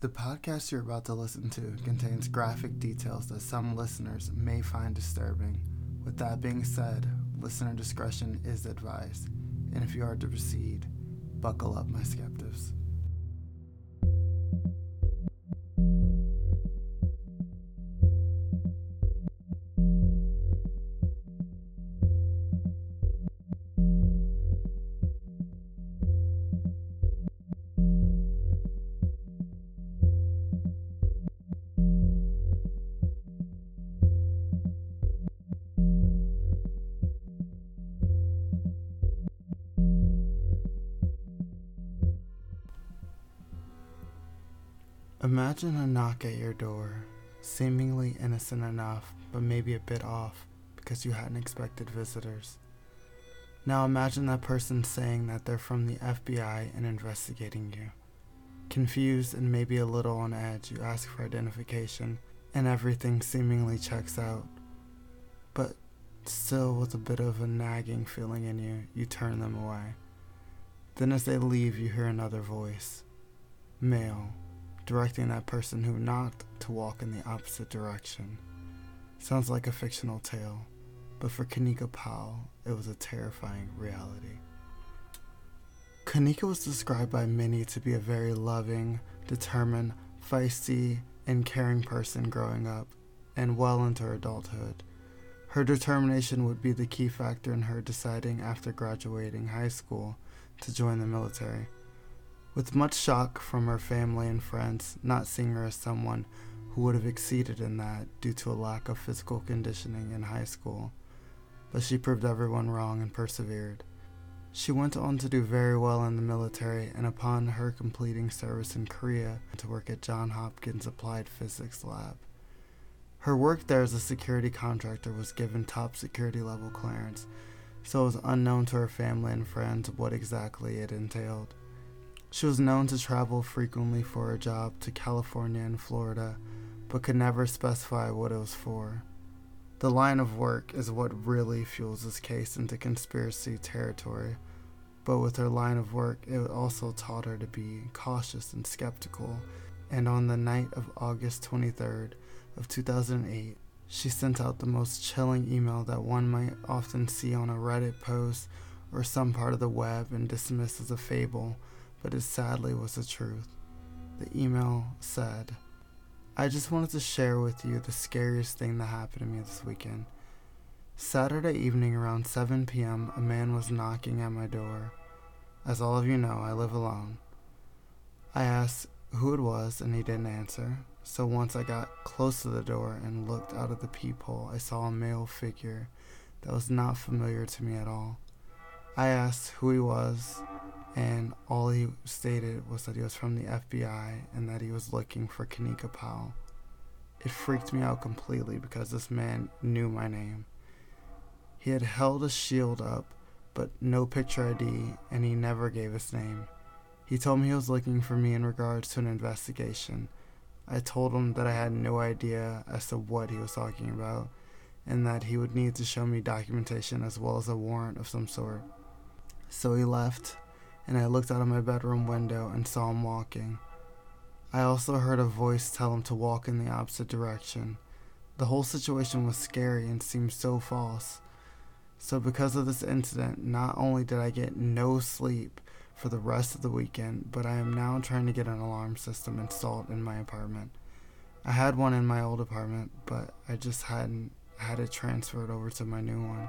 The podcast you're about to listen to contains graphic details that some listeners may find disturbing. With that being said, listener discretion is advised, and if you are to proceed, buckle up, my skeptics. Imagine a knock at your door, seemingly innocent enough, but maybe a bit off because you hadn't expected visitors. Now imagine that person saying that they're from the FBI and investigating you. Confused and maybe a little on edge, you ask for identification, and everything seemingly checks out. But still, with a bit of a nagging feeling in you, you turn them away. Then, as they leave, you hear another voice male directing that person who knocked to walk in the opposite direction. Sounds like a fictional tale, but for Kanika Powell, it was a terrifying reality. Kanika was described by many to be a very loving, determined, feisty, and caring person growing up and well into her adulthood. Her determination would be the key factor in her deciding after graduating high school to join the military. With much shock from her family and friends, not seeing her as someone who would have exceeded in that due to a lack of physical conditioning in high school, but she proved everyone wrong and persevered. She went on to do very well in the military and upon her completing service in Korea to work at Johns Hopkins Applied Physics Lab. Her work there as a security contractor was given top security level clearance, so it was unknown to her family and friends what exactly it entailed. She was known to travel frequently for her job to California and Florida, but could never specify what it was for. The line of work is what really fuels this case into conspiracy territory, but with her line of work, it also taught her to be cautious and skeptical. And on the night of August 23rd of 2008, she sent out the most chilling email that one might often see on a Reddit post or some part of the web and dismiss as a fable but it sadly was the truth. The email said, I just wanted to share with you the scariest thing that happened to me this weekend. Saturday evening around 7 p.m., a man was knocking at my door. As all of you know, I live alone. I asked who it was, and he didn't answer. So once I got close to the door and looked out of the peephole, I saw a male figure that was not familiar to me at all. I asked who he was, and all he stated was that he was from the FBI and that he was looking for Kanika Powell. It freaked me out completely because this man knew my name. He had held a shield up, but no picture ID, and he never gave his name. He told me he was looking for me in regards to an investigation. I told him that I had no idea as to what he was talking about, and that he would need to show me documentation as well as a warrant of some sort. So he left, and I looked out of my bedroom window and saw him walking. I also heard a voice tell him to walk in the opposite direction. The whole situation was scary and seemed so false. So, because of this incident, not only did I get no sleep for the rest of the weekend, but I am now trying to get an alarm system installed in my apartment. I had one in my old apartment, but I just hadn't had it transferred over to my new one.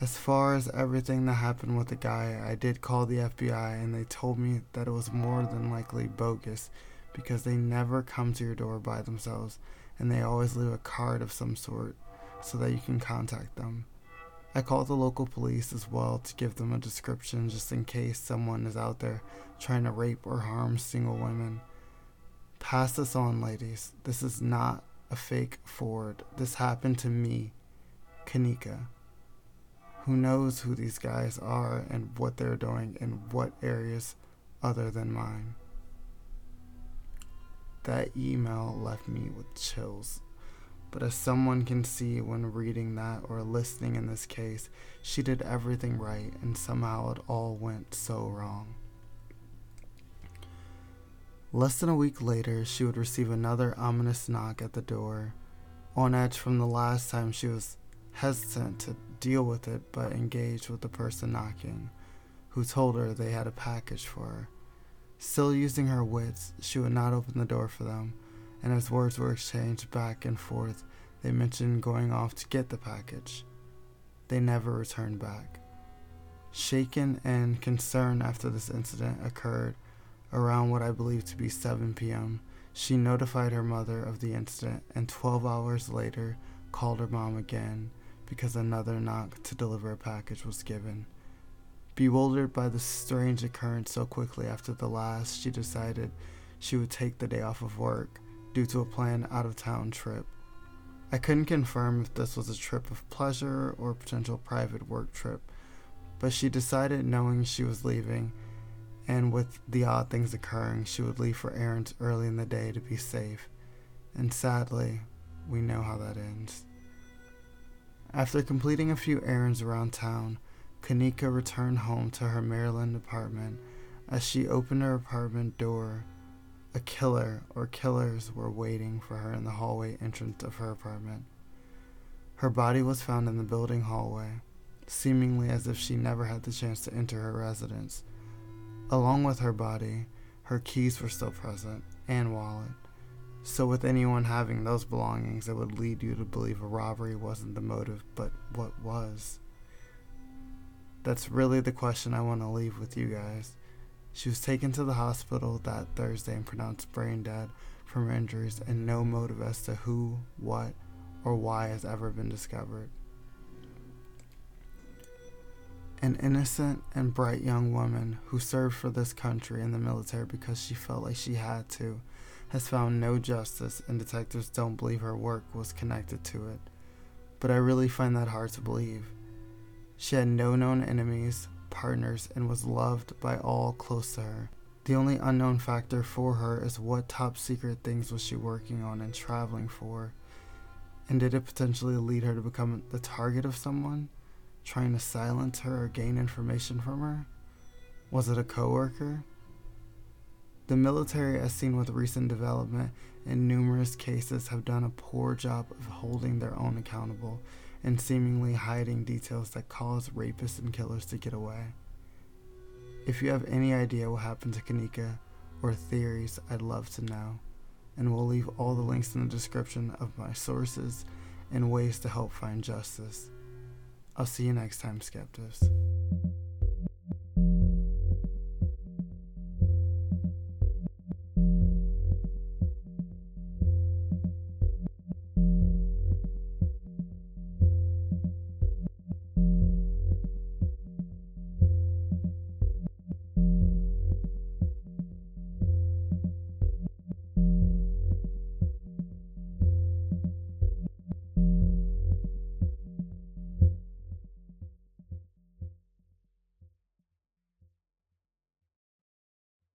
As far as everything that happened with the guy, I did call the FBI and they told me that it was more than likely bogus because they never come to your door by themselves and they always leave a card of some sort so that you can contact them. I called the local police as well to give them a description just in case someone is out there trying to rape or harm single women. Pass this on, ladies. This is not a fake forward. This happened to me, Kanika. Who knows who these guys are and what they're doing in what areas other than mine? That email left me with chills. But as someone can see when reading that or listening in this case, she did everything right and somehow it all went so wrong. Less than a week later, she would receive another ominous knock at the door. On edge from the last time, she was hesitant to deal with it but engaged with the person knocking, who told her they had a package for her. Still using her wits, she would not open the door for them, and as words were exchanged back and forth, they mentioned going off to get the package. They never returned back. Shaken and concerned after this incident occurred around what I believe to be 7 p.m., she notified her mother of the incident and 12 hours later called her mom again because another knock to deliver a package was given. Bewildered by the strange occurrence so quickly after the last, she decided she would take the day off of work due to a planned out of town trip. I couldn't confirm if this was a trip of pleasure or a potential private work trip, but she decided knowing she was leaving and with the odd things occurring, she would leave for errands early in the day to be safe. And sadly, we know how that ends. After completing a few errands around town, Kanika returned home to her Maryland apartment. As she opened her apartment door, a killer or killers were waiting for her in the hallway entrance of her apartment. Her body was found in the building hallway, seemingly as if she never had the chance to enter her residence. Along with her body, her keys were still present, and wallet. So, with anyone having those belongings, it would lead you to believe a robbery wasn't the motive, but what was? That's really the question I want to leave with you guys. She was taken to the hospital that Thursday and pronounced brain dead from her injuries, and no motive as to who, what, or why has ever been discovered. An innocent and bright young woman who served for this country in the military because she felt like she had to has found no justice, and detectives don't believe her work was connected to it. But I really find that hard to believe. She had no known enemies, partners, and was loved by all close to her. The only unknown factor for her is what top secret things was she working on and traveling for? And did it potentially lead her to become the target of someone? trying to silence her or gain information from her? Was it a coworker? The military, as seen with recent development in numerous cases, have done a poor job of holding their own accountable and seemingly hiding details that cause rapists and killers to get away. If you have any idea what happened to Kanika or theories, I'd love to know, and we'll leave all the links in the description of my sources and ways to help find justice. I'll see you next time, Skeptics.